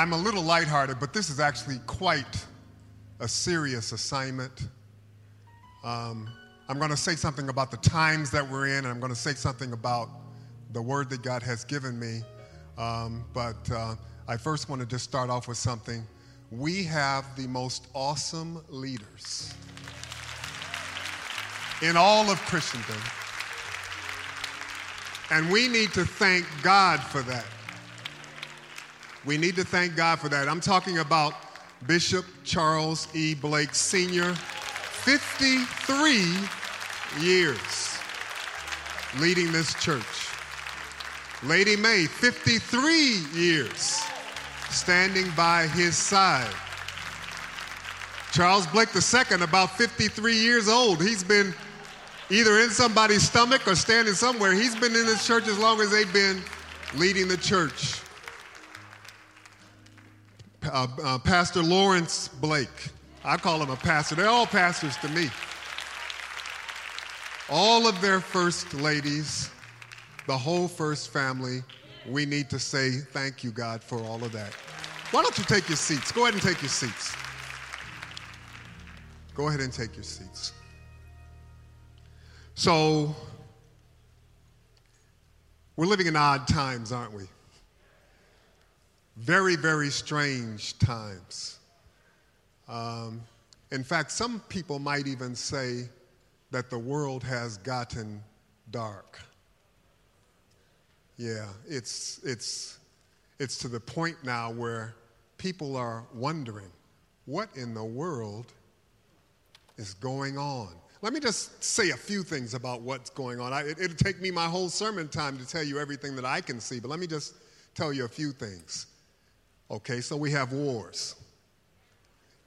I'm a little lighthearted, but this is actually quite a serious assignment. Um, I'm going to say something about the times that we're in, and I'm going to say something about the word that God has given me. Um, but uh, I first want to just start off with something. We have the most awesome leaders in all of Christendom. And we need to thank God for that. We need to thank God for that. I'm talking about Bishop Charles E. Blake Sr., 53 years leading this church. Lady Mae, 53 years standing by his side. Charles Blake II, about 53 years old. He's been either in somebody's stomach or standing somewhere. He's been in this church as long as they've been leading the church. Uh, uh, pastor Lawrence Blake. I call him a pastor. They're all pastors to me. All of their first ladies, the whole first family, we need to say thank you, God, for all of that. Why don't you take your seats? Go ahead and take your seats. Go ahead and take your seats. So, we're living in odd times, aren't we? Very, very strange times. Um, in fact, some people might even say that the world has gotten dark. Yeah, it's, it's, it's to the point now where people are wondering what in the world is going on. Let me just say a few things about what's going on. I, it, it'll take me my whole sermon time to tell you everything that I can see, but let me just tell you a few things. Okay, so we have wars.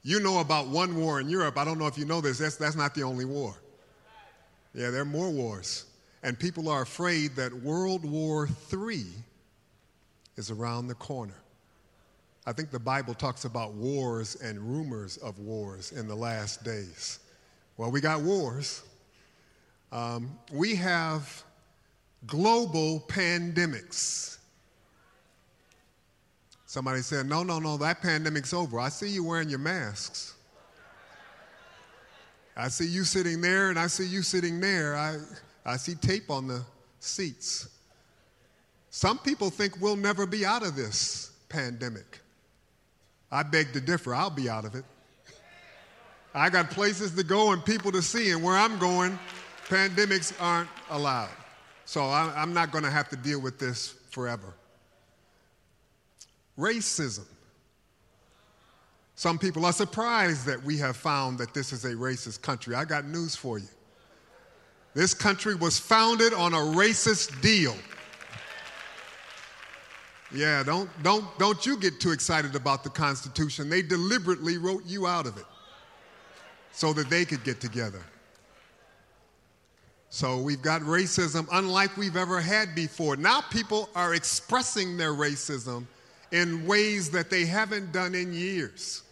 You know about one war in Europe. I don't know if you know this. That's, that's not the only war. Yeah, there are more wars. And people are afraid that World War III is around the corner. I think the Bible talks about wars and rumors of wars in the last days. Well, we got wars. Um, we have global pandemics. Somebody said, No, no, no, that pandemic's over. I see you wearing your masks. I see you sitting there and I see you sitting there. I, I see tape on the seats. Some people think we'll never be out of this pandemic. I beg to differ. I'll be out of it. I got places to go and people to see, and where I'm going, pandemics aren't allowed. So I'm not going to have to deal with this forever. Racism. Some people are surprised that we have found that this is a racist country. I got news for you. This country was founded on a racist deal. Yeah, don't, don't, don't you get too excited about the Constitution. They deliberately wrote you out of it so that they could get together. So we've got racism unlike we've ever had before. Now people are expressing their racism in ways that they haven't done in years.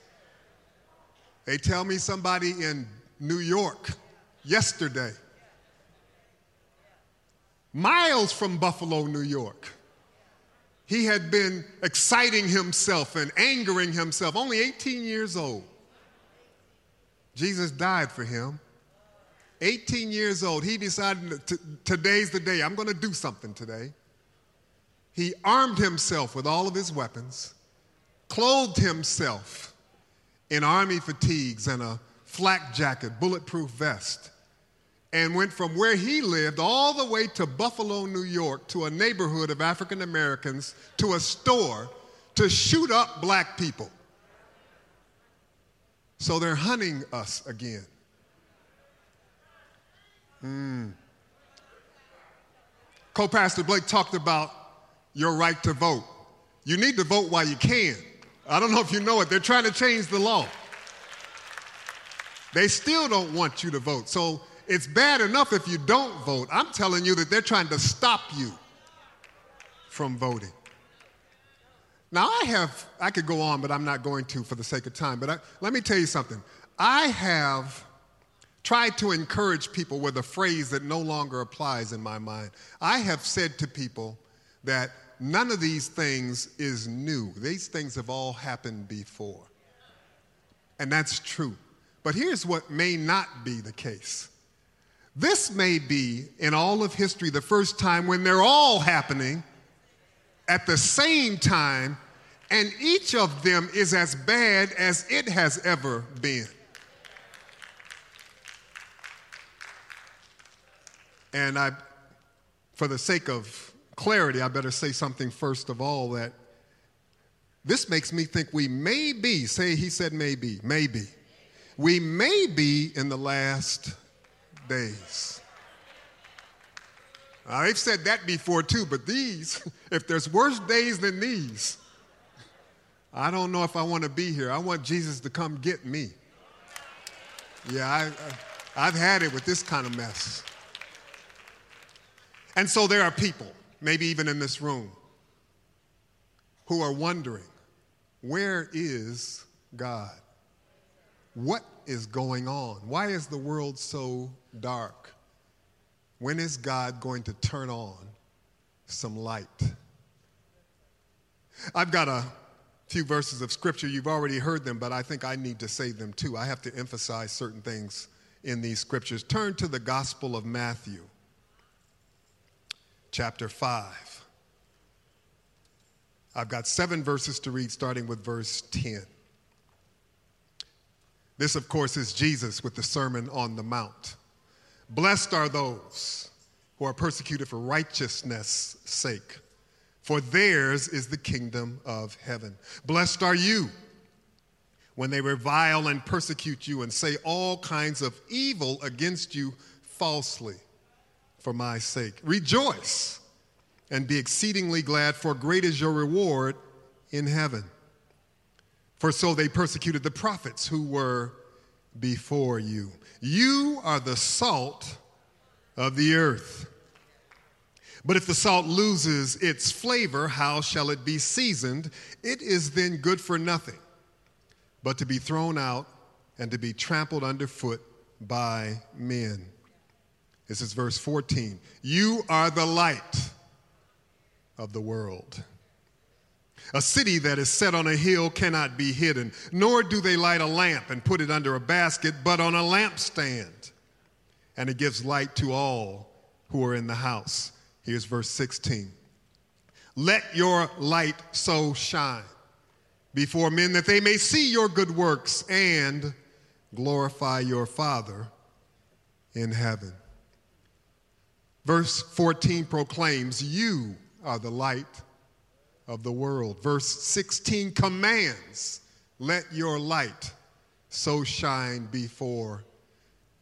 They tell me somebody in New York yesterday, miles from Buffalo, New York, he had been exciting himself and angering himself, only 18 years old. Jesus died for him. 18 years old, he decided today's the day, I'm going to do something today. He armed himself with all of his weapons, clothed himself in army fatigues and a flak jacket, bulletproof vest, and went from where he lived all the way to Buffalo, New York, to a neighborhood of African Americans, to a store to shoot up black people. So they're hunting us again. Mm. Co Pastor Blake talked about your right to vote. You need to vote while you can. I don't know if you know it, they're trying to change the law. They still don't want you to vote. So it's bad enough if you don't vote. I'm telling you that they're trying to stop you from voting. Now, I have, I could go on, but I'm not going to for the sake of time. But I, let me tell you something. I have tried to encourage people with a phrase that no longer applies in my mind. I have said to people that none of these things is new. These things have all happened before. And that's true. But here's what may not be the case. This may be, in all of history, the first time when they're all happening at the same time, and each of them is as bad as it has ever been. And I, for the sake of clarity, I better say something first of all that this makes me think we may be, say he said maybe, maybe. We may be in the last days. Now, they've said that before too, but these, if there's worse days than these, I don't know if I want to be here. I want Jesus to come get me. Yeah, I, I've had it with this kind of mess. And so there are people, maybe even in this room, who are wondering where is God? What is going on? Why is the world so dark? When is God going to turn on some light? I've got a few verses of scripture. You've already heard them, but I think I need to say them too. I have to emphasize certain things in these scriptures. Turn to the Gospel of Matthew chapter 5. I've got seven verses to read, starting with verse 10. This, of course, is Jesus with the Sermon on the Mount. Blessed are those who are persecuted for righteousness' sake, for theirs is the kingdom of heaven. Blessed are you when they revile and persecute you and say all kinds of evil against you falsely for my sake. Rejoice and be exceedingly glad, for great is your reward in heaven. For so they persecuted the prophets who were before you. You are the salt of the earth. But if the salt loses its flavor, how shall it be seasoned? It is then good for nothing, but to be thrown out and to be trampled underfoot by men. This is verse 14. You are the light of the world. A city that is set on a hill cannot be hidden, nor do they light a lamp and put it under a basket, but on a lampstand. And it gives light to all who are in the house. Here's verse 16. Let your light so shine before men that they may see your good works and glorify your Father in heaven. Verse 14 proclaims, You are the light of the world. Verse 16 commands, Let your light so shine before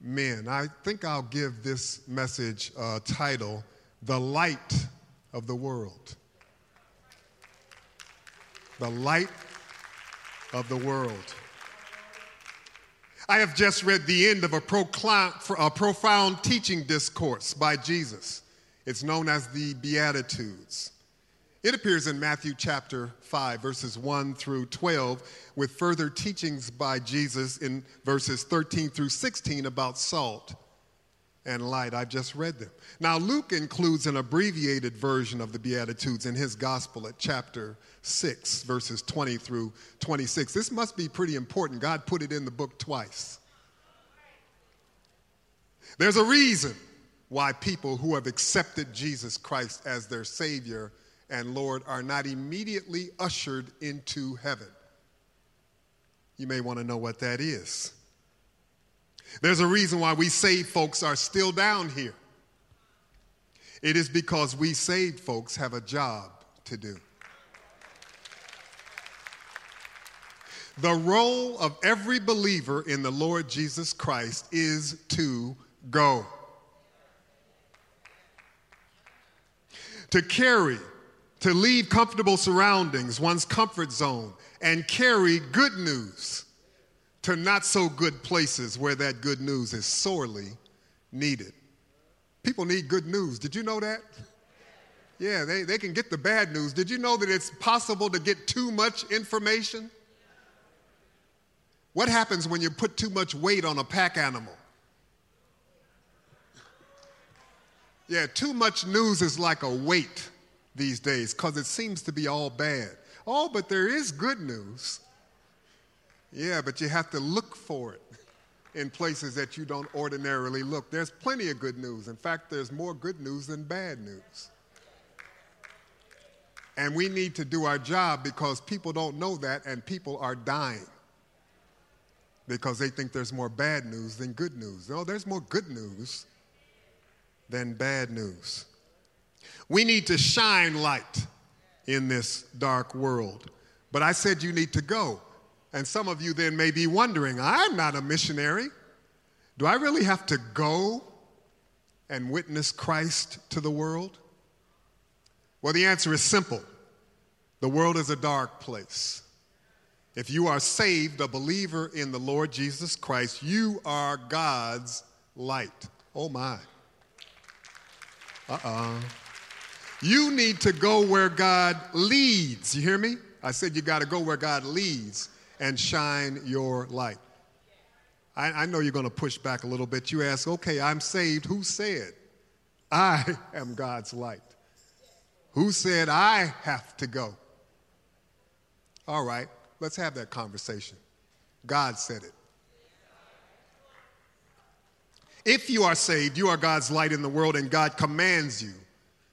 men. I think I'll give this message a title, The Light of the World. The Light of the World. I have just read the end of a, profound teaching discourse by Jesus. It's known as the Beatitudes. It appears in Matthew chapter 5, verses 1 through 12, with further teachings by Jesus in verses 13 through 16 about salt and light. I've just read them. Now, Luke includes an abbreviated version of the Beatitudes in his gospel at chapter 6, verses 20 through 26. This must be pretty important. God put it in the book twice. There's a reason why people who have accepted Jesus Christ as their Savior and Lord are not immediately ushered into heaven. You may want to know what that is. There's a reason why we saved folks are still down here. It is because we saved folks have a job to do. The role of every believer in the Lord Jesus Christ is to go. To carry, to leave comfortable surroundings, one's comfort zone, and carry good news to not so good places where that good news is sorely needed. People need good news. Did you know that? Yeah, they, they can get the bad news. Did you know that it's possible to get too much information? What happens when you put too much weight on a pack animal? Yeah, too much news is like a weight these days because it seems to be all bad. Oh, but there is good news. Yeah, but you have to look for it in places that you don't ordinarily look. There's plenty of good news. In fact, there's more good news than bad news. And we need to do our job because people don't know that and people are dying because they think there's more bad news than good news. No, there's more good news than bad news. We need to shine light in this dark world. But I said you need to go. And some of you then may be wondering I'm not a missionary. Do I really have to go and witness Christ to the world? Well, the answer is simple the world is a dark place. If you are saved, a believer in the Lord Jesus Christ, you are God's light. Oh my. Uh uh-uh. uh You need to go where God leads. You hear me? I said you got to go where God leads and shine your light. I, I know you're going to push back a little bit. You ask, okay, I'm saved. Who said I am God's light? Who said I have to go? All right, let's have that conversation. God said it. If you are saved, you are God's light in the world, and God commands you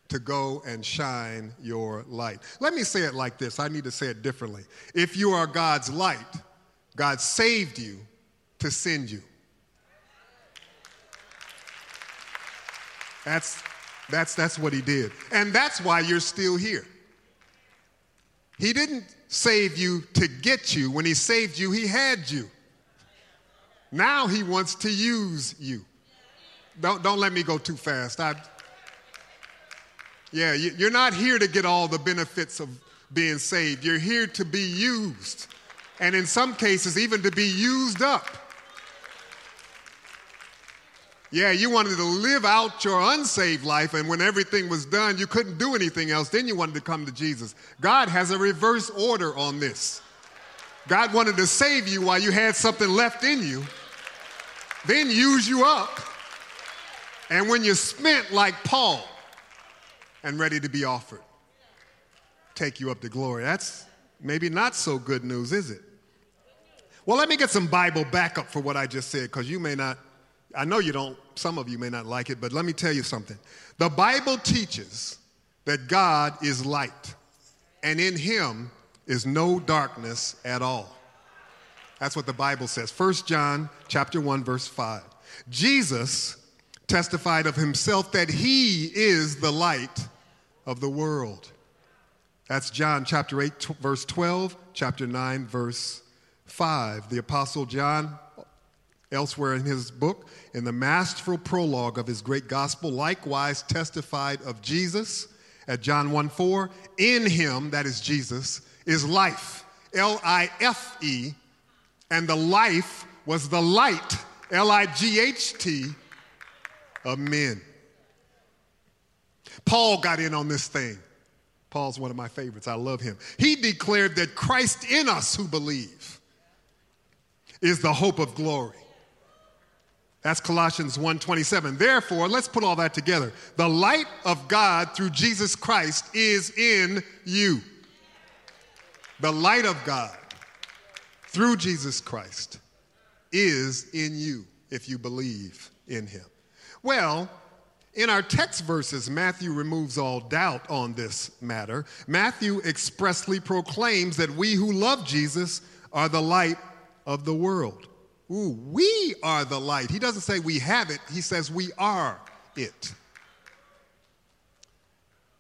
to go and shine your light. Let me say it like this I need to say it differently. If you are God's light, God saved you to send you. That's, that's, that's what he did. And that's why you're still here. He didn't save you to get you. When he saved you, he had you. Now he wants to use you. Don't, don't let me go too fast. I, yeah, you're not here to get all the benefits of being saved. You're here to be used. And in some cases, even to be used up. Yeah, you wanted to live out your unsaved life, and when everything was done, you couldn't do anything else. Then you wanted to come to Jesus. God has a reverse order on this. God wanted to save you while you had something left in you, then use you up. And when you're spent like Paul, and ready to be offered. Take you up to glory. That's maybe not so good news, is it? Well, let me get some Bible backup for what I just said, because you may not, I know you don't, some of you may not like it, but let me tell you something. The Bible teaches that God is light, and in him is no darkness at all. That's what the Bible says. 1 John chapter 1 verse 5. Jesus testified of himself that he is the light of the world. That's John chapter 8, t- verse 12, chapter 9, verse 5. The Apostle John, elsewhere in his book, in the masterful prologue of his great gospel, likewise testified of Jesus at John 1 4. In him, that is Jesus, is life, L I F E, and the life was the light, L I G H T of men. Paul got in on this thing. Paul's one of my favorites. I love him. He declared that Christ in us who believe is the hope of glory. That's Colossians 1:27. Therefore, let's put all that together. The light of God through Jesus Christ is in you. The light of God through Jesus Christ is in you if you believe in him. Well, in our text verses, Matthew removes all doubt on this matter. Matthew expressly proclaims that we who love Jesus are the light of the world. Ooh, we are the light. He doesn't say we have it, he says we are it.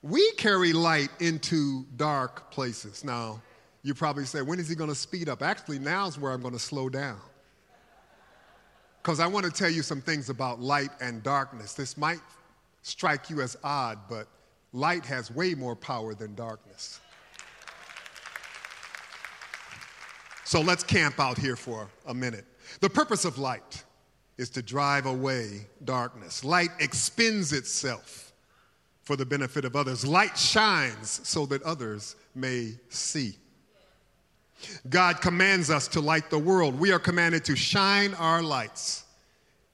We carry light into dark places. Now, you probably say, when is he going to speed up? Actually, now's where I'm going to slow down because I want to tell you some things about light and darkness. This might strike you as odd, but light has way more power than darkness. So let's camp out here for a minute. The purpose of light is to drive away darkness. Light expends itself for the benefit of others. Light shines so that others may see. God commands us to light the world. We are commanded to shine our lights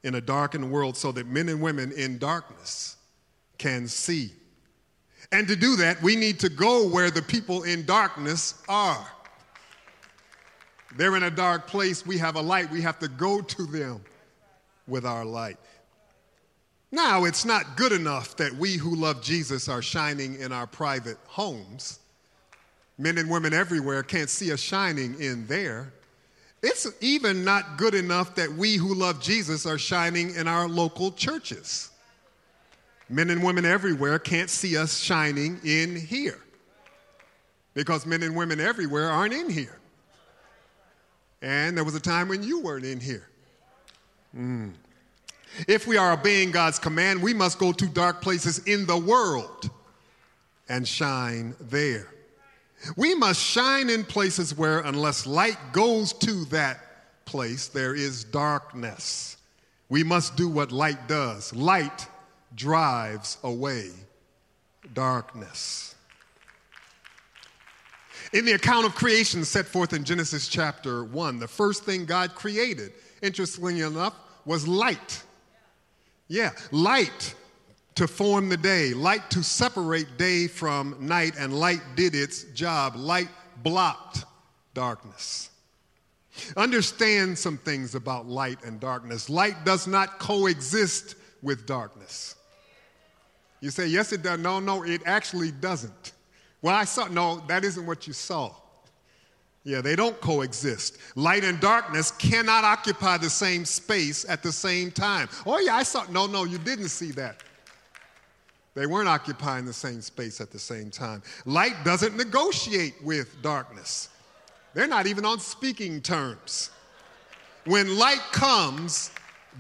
in a darkened world so that men and women in darkness can see. And to do that, we need to go where the people in darkness are. They're in a dark place. We have a light. We have to go to them with our light. Now, it's not good enough that we who love Jesus are shining in our private homes. Men and women everywhere can't see us shining in there. It's even not good enough that we who love Jesus are shining in our local churches. Men and women everywhere can't see us shining in here because men and women everywhere aren't in here. And there was a time when you weren't in here. Mm. If we are obeying God's command, we must go to dark places in the world and shine there. We must shine in places where, unless light goes to that place, there is darkness. We must do what light does. Light drives away darkness. In the account of creation set forth in Genesis chapter 1, the first thing God created, interestingly enough, was light. Yeah, light to form the day, light to separate day from night, and light did its job. Light blocked darkness. Understand some things about light and darkness. Light does not coexist with darkness. You say, yes, it does. No, no, it actually doesn't. Well, I saw, no, that isn't what you saw. Yeah, they don't coexist. Light and darkness cannot occupy the same space at the same time. Oh, yeah, I saw, no, no, you didn't see that. They weren't occupying the same space at the same time. Light doesn't negotiate with darkness, they're not even on speaking terms. When light comes,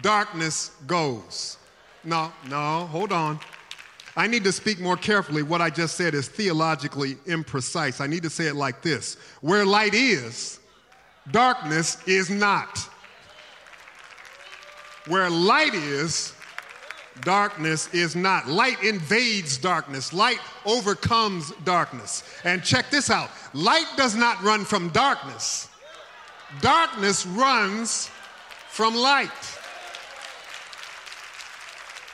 darkness goes. No, no, hold on. I need to speak more carefully. What I just said is theologically imprecise. I need to say it like this Where light is, darkness is not. Where light is, darkness is not. Light invades darkness, light overcomes darkness. And check this out light does not run from darkness, darkness runs from light.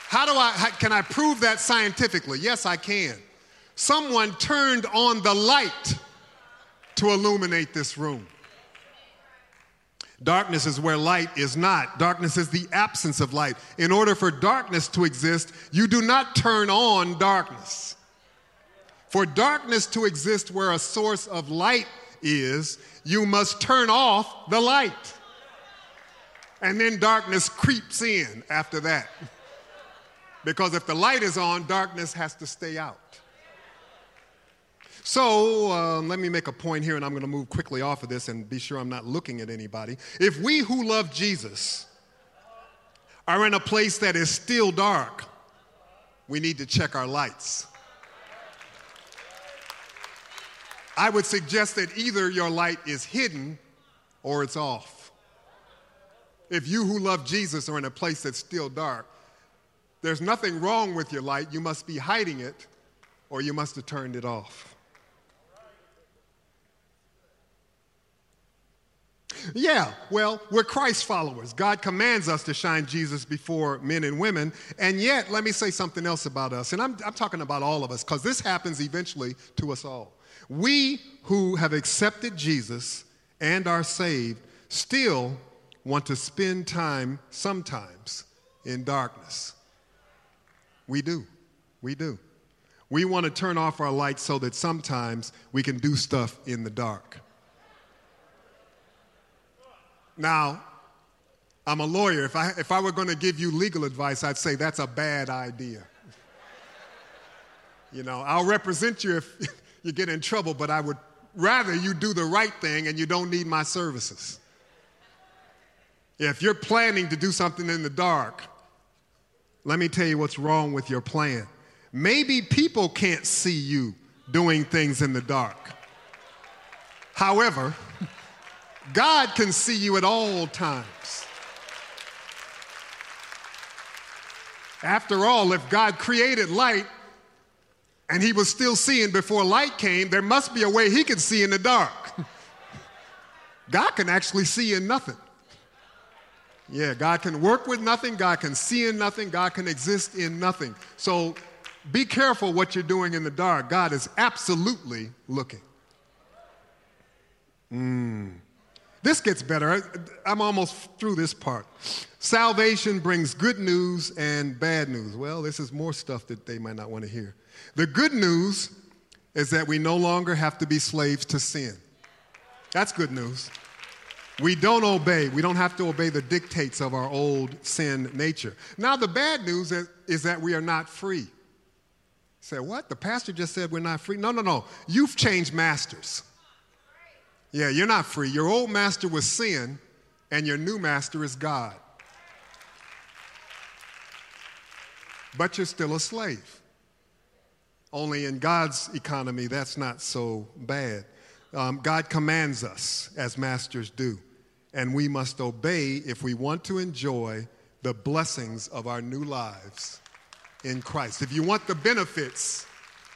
How do I, how, can I prove that scientifically? Yes, I can. Someone turned on the light to illuminate this room. Darkness is where light is not. Darkness is the absence of light. In order for darkness to exist, you do not turn on darkness. For darkness to exist where a source of light is, you must turn off the light. And then darkness creeps in after that. Because if the light is on, darkness has to stay out. So um, let me make a point here, and I'm going to move quickly off of this and be sure I'm not looking at anybody. If we who love Jesus are in a place that is still dark, we need to check our lights. I would suggest that either your light is hidden or it's off. If you who love Jesus are in a place that's still dark, there's nothing wrong with your light. You must be hiding it or you must have turned it off. Yeah, well, we're Christ followers. God commands us to shine Jesus before men and women. And yet, let me say something else about us. And I'm, I'm talking about all of us because this happens eventually to us all. We who have accepted Jesus and are saved still want to spend time sometimes in darkness. We do. We do. We want to turn off our lights so that sometimes we can do stuff in the dark. Now, I'm a lawyer. If I, if I were going to give you legal advice, I'd say that's a bad idea. you know, I'll represent you if you get in trouble, but I would rather you do the right thing and you don't need my services. If you're planning to do something in the dark, let me tell you what's wrong with your plan. Maybe people can't see you doing things in the dark. However, God can see you at all times. After all, if God created light and he was still seeing before light came, there must be a way he could see in the dark. God can actually see in nothing. Yeah, God can work with nothing, God can see in nothing, God can exist in nothing. So be careful what you're doing in the dark. God is absolutely looking. Mm. This gets better. I'm almost through this part. Salvation brings good news and bad news. Well, this is more stuff that they might not want to hear. The good news is that we no longer have to be slaves to sin. That's good news. We don't obey. We don't have to obey the dictates of our old sin nature. Now, the bad news is, that we are not free. You say, what? The pastor just said we're not free? No, no, no. You've changed masters. Yeah, you're not free. Your old master was sin, and your new master is God. But you're still a slave. Only in God's economy, that's not so bad. Um, God commands us, as masters do, and we must obey if we want to enjoy the blessings of our new lives in Christ. If you want the benefits,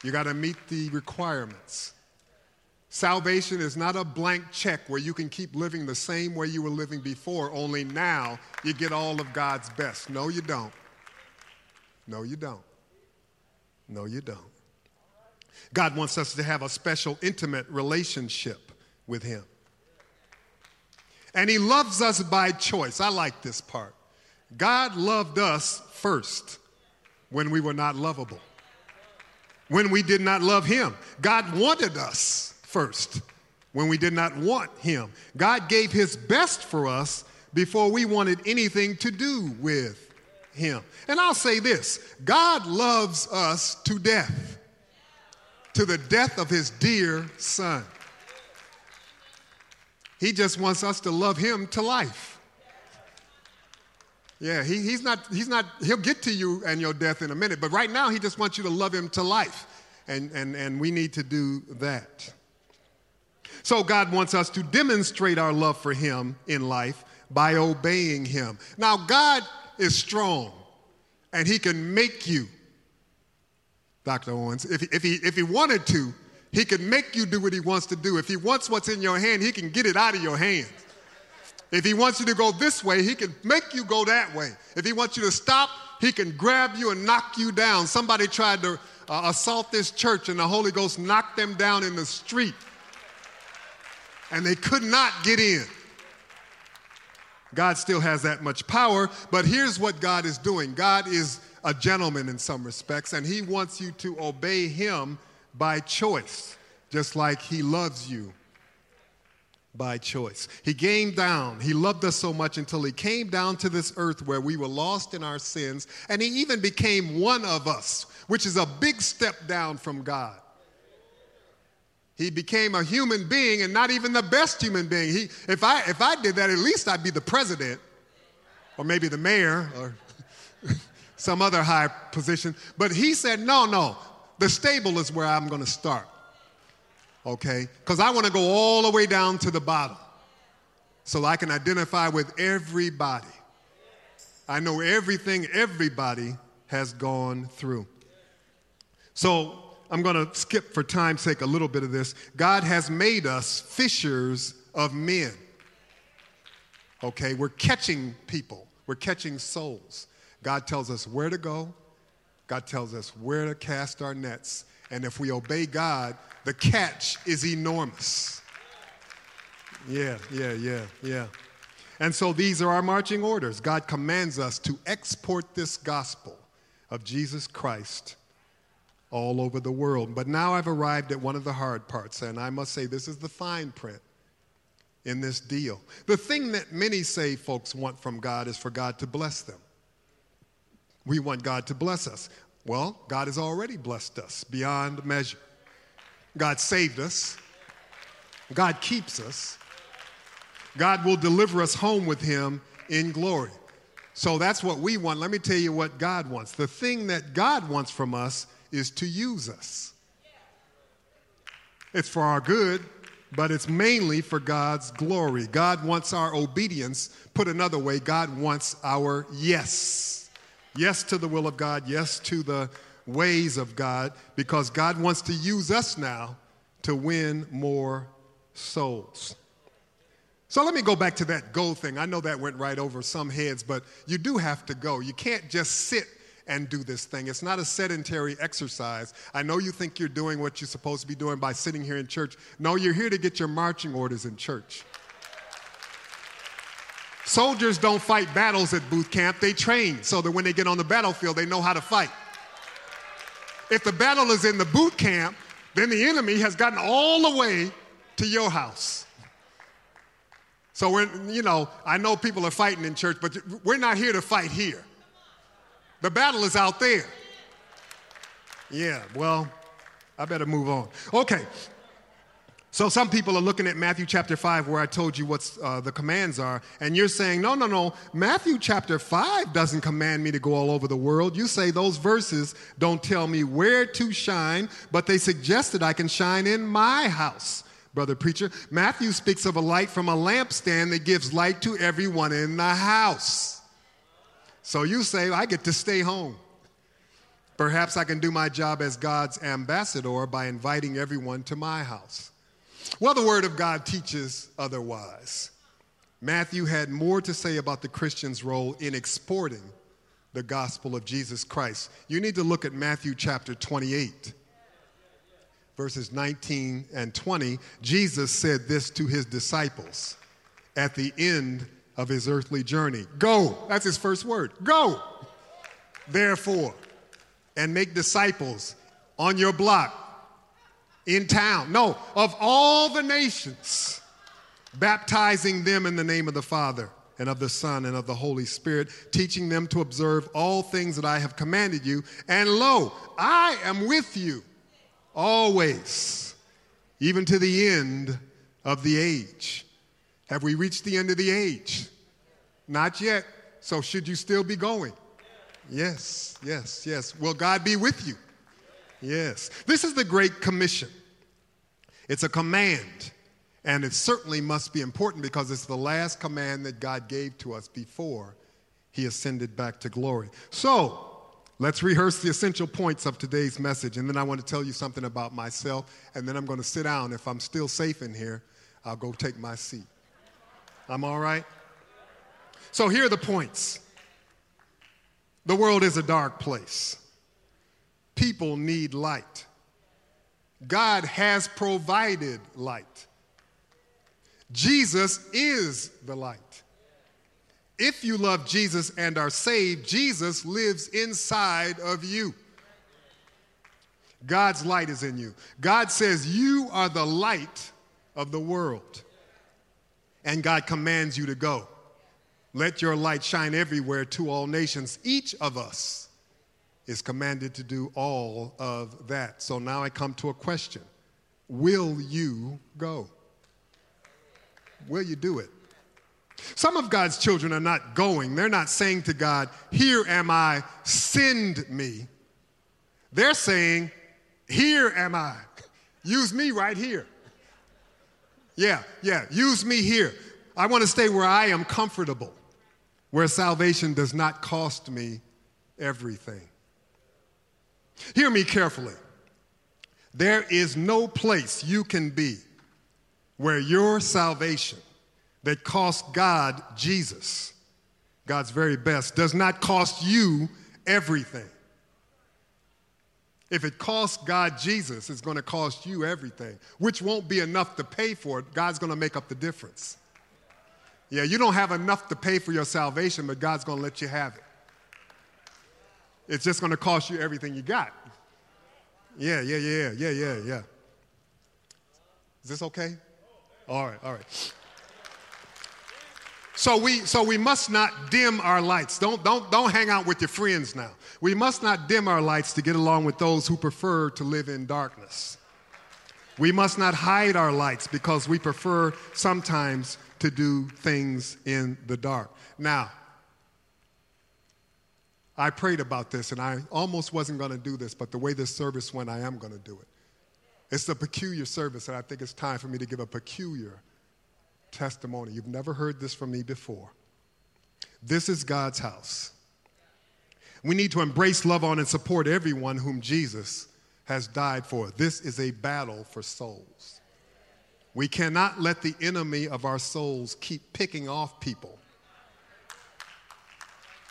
you got to meet the requirements. Salvation is not a blank check where you can keep living the same way you were living before, only now you get all of God's best. No, you don't. No, you don't. No, you don't. God wants us to have a special, intimate relationship with Him. And He loves us by choice. I like this part. God loved us first when we were not lovable, when we did not love Him. God wanted us first when we did not want Him. God gave His best for us before we wanted anything to do with Him. And I'll say this God loves us to death, to the death of His dear Son. He just wants us to love Him to life. Yeah, he, he's not, he's not, he'll get to you and your death in a minute, but right now he just wants you to love him to life. And, and, and we need to do that. So God wants us to demonstrate our love for Him in life by obeying Him. Now, God is strong and He can make you, Dr. Owens, if, if, he, if He wanted to, He could make you do what He wants to do. If He wants what's in your hand, He can get it out of your hands. If He wants you to go this way, He can make you go that way. If He wants you to stop, He can grab you and knock you down. Somebody tried to uh, assault this church, and the Holy Ghost knocked them down in the street and they could not get in. God still has that much power, but here's what God is doing God is a gentleman in some respects, and He wants you to obey Him by choice, just like He loves you by choice. He came down. He loved us so much until he came down to this earth where we were lost in our sins, and he even became one of us, which is a big step down from God. He became a human being and not even the best human being. He, if, I, if I did that, at least I'd be the president or maybe the mayor or some other high position. But he said, no, no, the stable is where I'm going to start. Okay? Because I want to go all the way down to the bottom so I can identify with everybody. I know everything everybody has gone through. So I'm going to skip for time's sake a little bit of this. God has made us fishers of men. Okay, we're catching people, we're catching souls. God tells us where to go, God tells us where to cast our nets. And if we obey God, the catch is enormous. Yeah, yeah, yeah, yeah. And so these are our marching orders. God commands us to export this gospel of Jesus Christ all over the world. But now I've arrived at one of the hard parts, and I must say this is the fine print in this deal. The thing that many say folks want from God is for God to bless them. We want God to bless us. Well, God has already blessed us beyond measure. God saved us. God keeps us. God will deliver us home with Him in glory. So that's what we want. Let me tell you what God wants. The thing that God wants from us is to use us. It's for our good, but it's mainly for God's glory. God wants our obedience. Put another way, God wants our yes. Yes to the will of God, yes to the ways of God, because God wants to use us now to win more souls. So let me go back to that go thing. I know that went right over some heads, but you do have to go. You can't just sit and do this thing. It's not a sedentary exercise. I know you think you're doing what you're supposed to be doing by sitting here in church. No, you're here to get your marching orders in church. Soldiers don't fight battles at boot camp, they train so that when they get on the battlefield, they know how to fight. If the battle is in the boot camp, then the enemy has gotten all the way to your house. So we're, you know, I know people are fighting in church, but we're not here to fight here. The battle is out there. Yeah, well, I better move on. Okay, so some people are looking at Matthew chapter 5, where I told you what uh, the commands are, and you're saying, no, no, no, Matthew chapter 5 doesn't command me to go all over the world. You say those verses don't tell me where to shine, but they suggest that I can shine in my house, brother preacher. Matthew speaks of a light from a lampstand that gives light to everyone in the house. So you say, I get to stay home. Perhaps I can do my job as God's ambassador by inviting everyone to my house. Well, the Word of God teaches otherwise. Matthew had more to say about the Christian's role in exporting the gospel of Jesus Christ. You need to look at Matthew chapter 28, verses 19 and 20. Jesus said this to his disciples at the end of his earthly journey Go, that's his first word. Go, therefore, and make disciples on your block in town. No, of all the nations, baptizing them in the name of the Father and of the Son and of the Holy Spirit, teaching them to observe all things that I have commanded you. And lo, I am with you always, even to the end of the age. Have we reached the end of the age? Not yet. So, should you still be going? Yes, yes, yes. Will God be with you? Yes. This is the Great Commission. It's a command, and it certainly must be important because it's the last command that God gave to us before he ascended back to glory. So, let's rehearse the essential points of today's message, and then I want to tell you something about myself, and then I'm going to sit down. If I'm still safe in here, I'll go take my seat. I'm all right? So, here are the points. The world is a dark place people need light. God has provided light. Jesus is the light. If you love Jesus and are saved, Jesus lives inside of you. God's light is in you. God says, You are the light of the world. And God commands you to go. Let your light shine everywhere to all nations. Each of us is commanded to do all of that. So now I come to a question Will you go? Will you do it? Some of God's children are not going. They're not saying to God, Here am I, send me. They're saying, Here am I. Use me right here. Yeah, yeah, use me here. I want to stay where I am comfortable, where salvation does not cost me everything. Hear me carefully. There is no place you can be where your salvation that cost God Jesus, God's very best, does not cost you everything. If it costs God Jesus, it's going to cost you everything, which won't be enough to pay for it. God's going to make up the difference. Yeah, you don't have enough to pay for your salvation, but God's going to let you have it. It's just going to cost you everything you got. Yeah, yeah, yeah, yeah, yeah, yeah. Is this okay? All right, all right. So we so we must not dim our lights. Don't don't don't hang out with your friends now. We must not dim our lights to get along with those who prefer to live in darkness. We must not hide our lights because we prefer sometimes to do things in the dark. Now, I prayed about this and I almost wasn't going to do this, but the way this service went, I am going to do it. It's a peculiar service, and I think it's time for me to give a peculiar testimony. You've never heard this from me before. This is God's house. We need to embrace, love on, and support everyone whom Jesus has died for. This is a battle for souls. We cannot let the enemy of our souls keep picking off people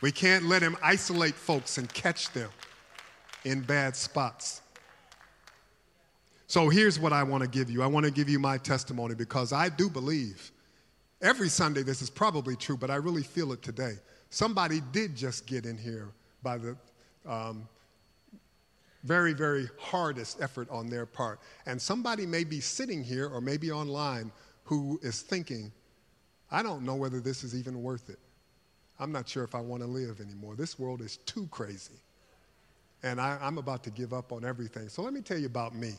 We can't let him isolate folks and catch them in bad spots. So here's what I want to give you I want to give you my testimony because I do believe every Sunday this is probably true, but I really feel it today. Somebody did just get in here by the um, very, very hardest effort on their part. And somebody may be sitting here or maybe online who is thinking, I don't know whether this is even worth it. I'm not sure if I want to live anymore. This world is too crazy. And I, am about to give up on everything. So let me tell you about me.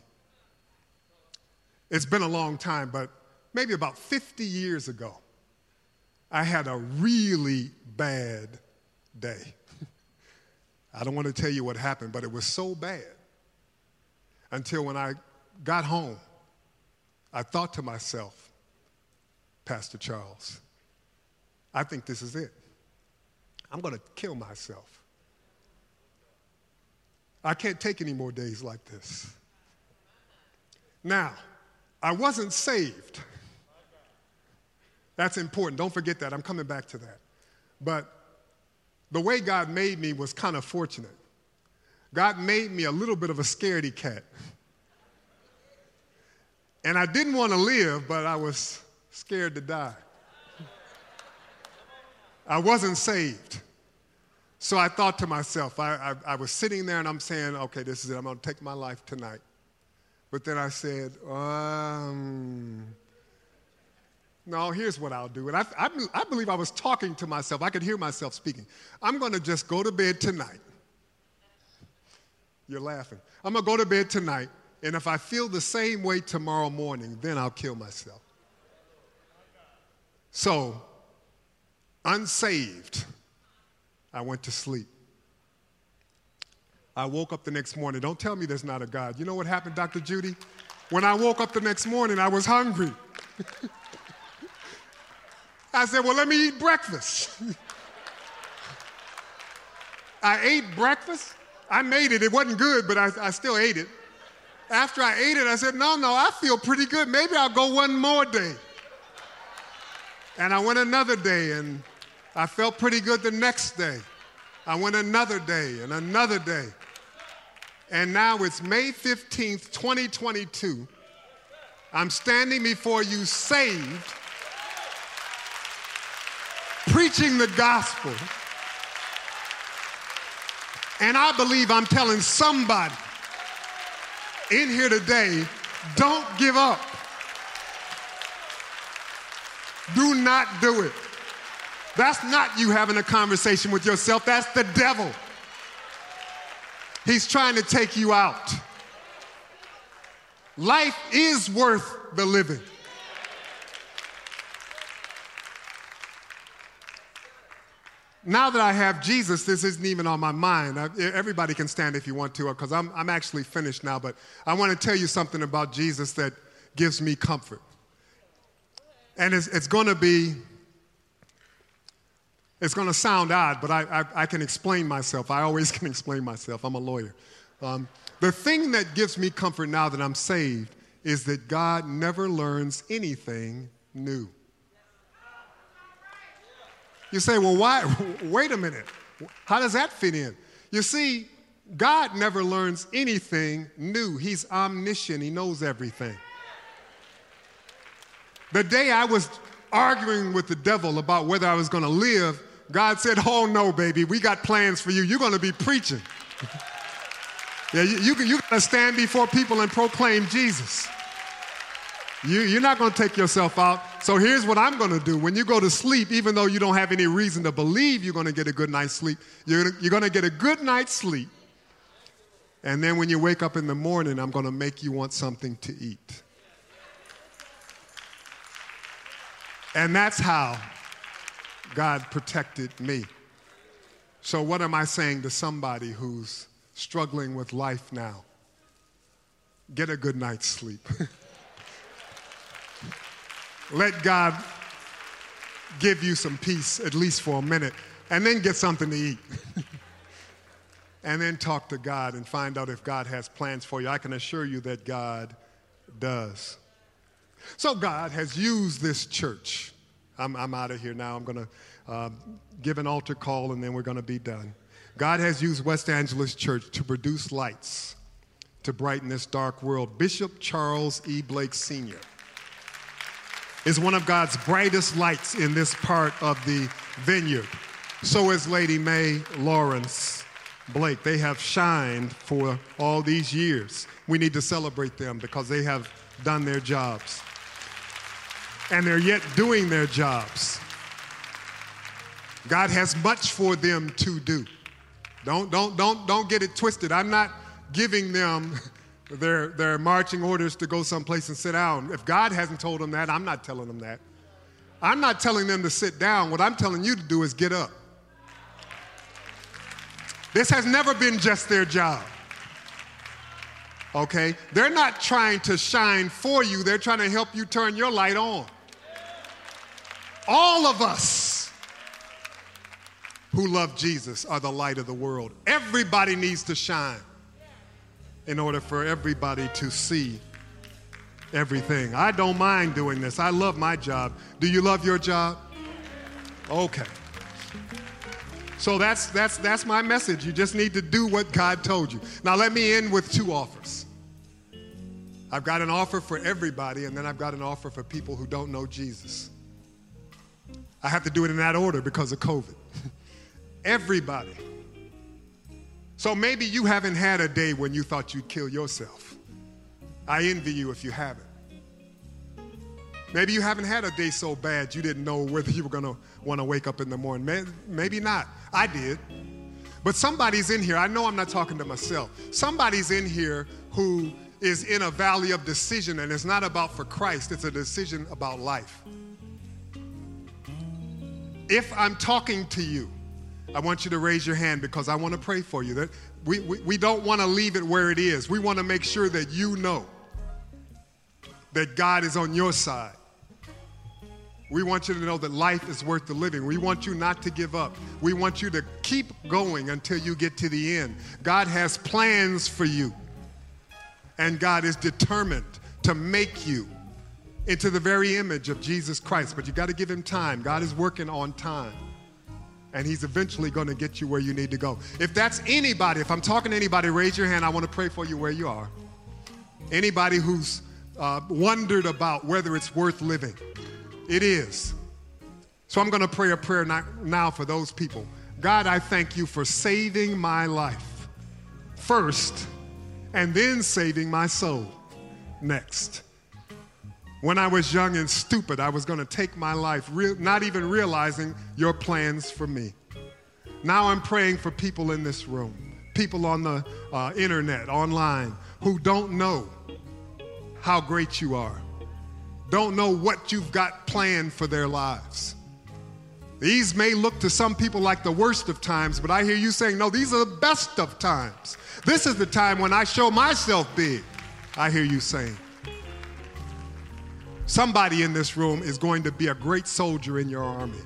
It's been a long time, but maybe about 50 years ago, I had a really bad day. I don't want to tell you what happened, but it was so bad until when I got home, I thought to myself, Pastor Charles, I think this is it. I'm going to kill myself. I can't take any more days like this. Now, I wasn't saved. That's important. Don't forget that. I'm coming back to that. But the way God made me was kind of fortunate. God made me a little bit of a scaredy cat. And I didn't want to live, but I was scared to die. I wasn't saved. So I thought to myself, I, I, I, was sitting there and I'm saying, okay, this is it. I'm going to take my life tonight. But then I said, um, no, here's what I'll do. And I, I, I believe I was talking to myself. I could hear myself speaking. I'm going to just go to bed tonight. You're laughing. I'm going to go to bed tonight. And if I feel the same way tomorrow morning, then I'll kill myself. So, unsaved, I went to sleep. I woke up the next morning. Don't tell me there's not a God. You know what happened, Dr. Judy? When I woke up the next morning, I was hungry. I said, Well, let me eat breakfast. I ate breakfast. I made it. It wasn't good, but I, I still ate it. After I ate it, I said, No, no, I feel pretty good. Maybe I'll go one more day. And I went another day, and I felt pretty good the next day. I went another day and another day. And now it's May 15th, 2022. I'm standing before you saved preaching the gospel. And I believe I'm telling somebody in here today don't give up. Do not do it. That's not you having a conversation with yourself, that's the devil. He's trying to take you out. Life is worth the living. now that I have Jesus, this isn't even on my mind. I, everybody can stand if you want to, because I'm, I'm actually finished now. But I want to tell you something about Jesus that gives me comfort. And it's, it's going to be, it's going to sound odd, but I, I, I, can explain myself. I always can explain myself. I'm a lawyer. Um, the thing that gives me comfort now that I'm saved is that God never learns anything new. You say, well, why? Wait a minute. How does that fit in? You see, God never learns anything new. He's omniscient, He knows everything. The day I was arguing with the devil about whether I was going to live, God said, Oh, no, baby, we got plans for you. You're going to be preaching. yeah, you, you, you to stand before people and proclaim Jesus. You, you're not going to take yourself out. So here's what I'm going to do. When you go to sleep, even though you don't have any reason to believe you're going to get a good night's sleep, you're, you're going to get a good night's sleep. And then when you wake up in the morning, I'm going to make you want something to eat. And that's how God protected me. So, what am I saying to somebody who's struggling with life now? Get a good night's sleep. Let God give you some peace, at least for a minute, and then get something to eat. and then talk to God and find out if God has plans for you. I can assure you that God does. So, God has used this church I'm, I'm out of here now. I'm going to uh, give an altar call and then we're going to be done. God has used West Angeles Church to produce lights to brighten this dark world. Bishop Charles E. Blake Sr. is one of God's brightest lights in this part of the vineyard. So is Lady Mae Lawrence Blake. They have shined for all these years. We need to celebrate them because they have done their jobs. And they're yet doing their jobs. God has much for them to do. Don't, don't, don't, don't get it twisted. I'm not giving them their, their marching orders to go someplace and sit down. If God hasn't told them that, I'm not telling them that. I'm not telling them to sit down. What I'm telling you to do is get up. This has never been just their job. Okay? They're not trying to shine for you, they're trying to help you turn your light on. All of us who love Jesus are the light of the world. Everybody needs to shine in order for everybody to see everything. I don't mind doing this. I love my job. Do you love your job? Okay. So that's, that's, that's my message. You just need to do what God told you. Now, let me end with two offers. I've got an offer for everybody, and then I've got an offer for people who don't know Jesus. I have to do it in that order because of COVID. everybody. So maybe you haven't had a day when you thought you'd kill yourself. I envy you if you haven't. Maybe you haven't had a day so bad you didn't know whether you were going to want to wake up in the morning. Maybe not. I did. But somebody's in here, I know I'm not talking to myself. Somebody's in here who is in a valley of decision, and it's not about for Christ, it's a decision about life. If I'm talking to you, I want you to raise your hand because I want to pray for you. That we, we, we don't want to leave it where it is. We want to make sure that you know that God is on your side. We want you to know that life is worth the living. We want you not to give up. We want you to keep going until you get to the end. God has plans for you, and God is determined to make you into the very image of Jesus Christ. But you got to give him time. God is working on time. And he's eventually going to get you where you need to go. If that's anybody, if I'm talking to anybody, raise your hand. I want to pray for you where you are. Anybody who's uh, wondered about whether it's worth living. It is. So I'm going to pray a prayer now for those people. God, I thank you for saving my life first and then saving my soul next. When I was young and stupid, I was going to take my life, not even realizing your plans for me. Now I'm praying for people in this room, people on the uh, internet, online, who don't know how great you are don't know what you've got planned for their lives. These may look to some people like the worst of times, but I hear you saying, no, these are the best of times. This is the time when I show myself big. I hear you saying. Somebody in this room is going to be a great soldier in your army.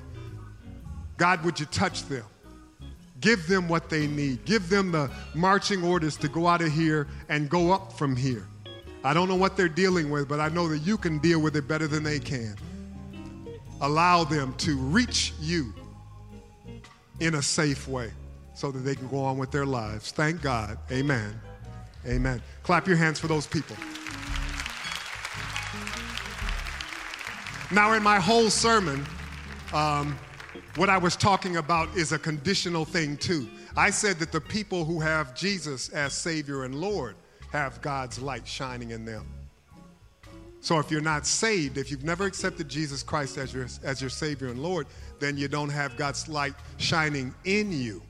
God, would you touch them? Give them what they need. Give them the marching orders to go out of here and go up from here. I don't know what they're dealing with, but I know that you can deal with it better than they can. Allow them to reach you in a safe way so that they can go on with their lives. Thank God. Amen. Amen. Clap your hands for those people. Now, in my whole sermon, um, what I was talking about is a conditional thing, too. I said that the people who have Jesus as Savior and Lord have God's light shining in them. So if you're not saved, if you've never accepted Jesus Christ as your, as your Savior and Lord, then you don't have God's light shining in you.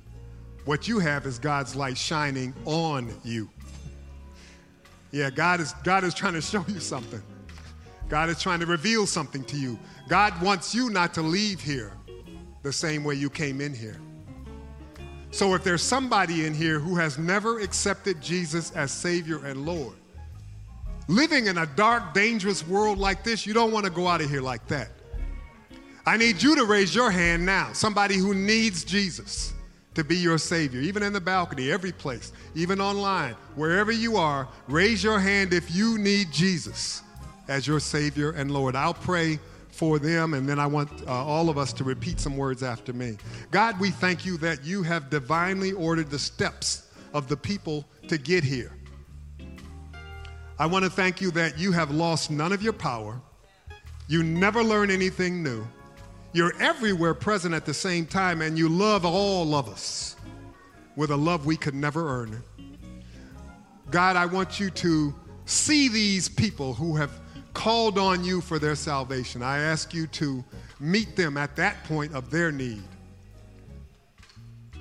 What you have is God's light shining on you. Yeah, God is, God is trying to show you something. God is trying to reveal something to you. God wants you not to leave here the same way you came in here. So if there's somebody in here who has never accepted Jesus as Savior and Lord, living in a dark, dangerous world like this, you don't want to go out of here like that. I need you to raise your hand now. Somebody who needs Jesus to be your Savior, even in the balcony, every place, even online, wherever you are, raise your hand if you need Jesus as your Savior and Lord. I'll pray for them, and then I want uh, all of us to repeat some words after me. God, we thank you that you have divinely ordered the steps of the people to get here. I want to thank you that you have lost none of your power. You never learn anything new. You're everywhere present at the same time, and you love all of us with a love we could never earn. God, I want you to see these people who have called on you for their salvation. I ask you to meet them at that point of their need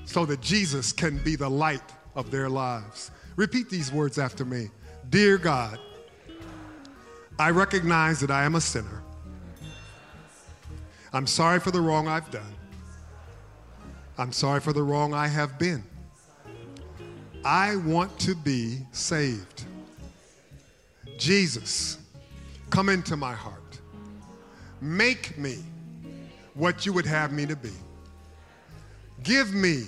so that Jesus can be the light of their lives. Repeat these words after me Dear God, I recognize that I am a sinner. I'm sorry for the wrong I've done. I'm sorry for the wrong I have been. I want to be saved. Jesus, come into my heart. Make me what you would have me to be. Give me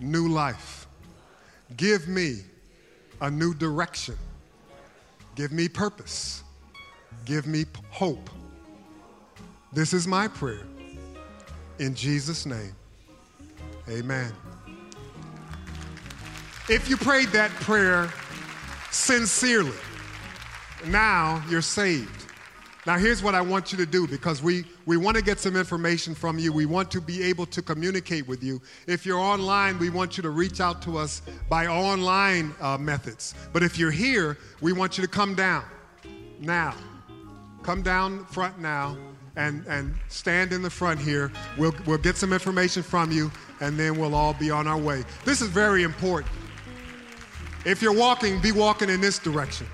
new life. Give me a new direction. Give me purpose. Give me hope. This is my prayer. In Jesus' name, amen. If you prayed that prayer sincerely, now you're saved. Now, here's what I want you to do because we, we want to get some information from you. We want to be able to communicate with you. If you're online, we want you to reach out to us by online uh, methods. But if you're here, we want you to come down now. Come down front now and, and stand in the front here. We'll, we'll get some information from you, and then we'll all be on our way. This is very important. If you're walking, be walking in this direction.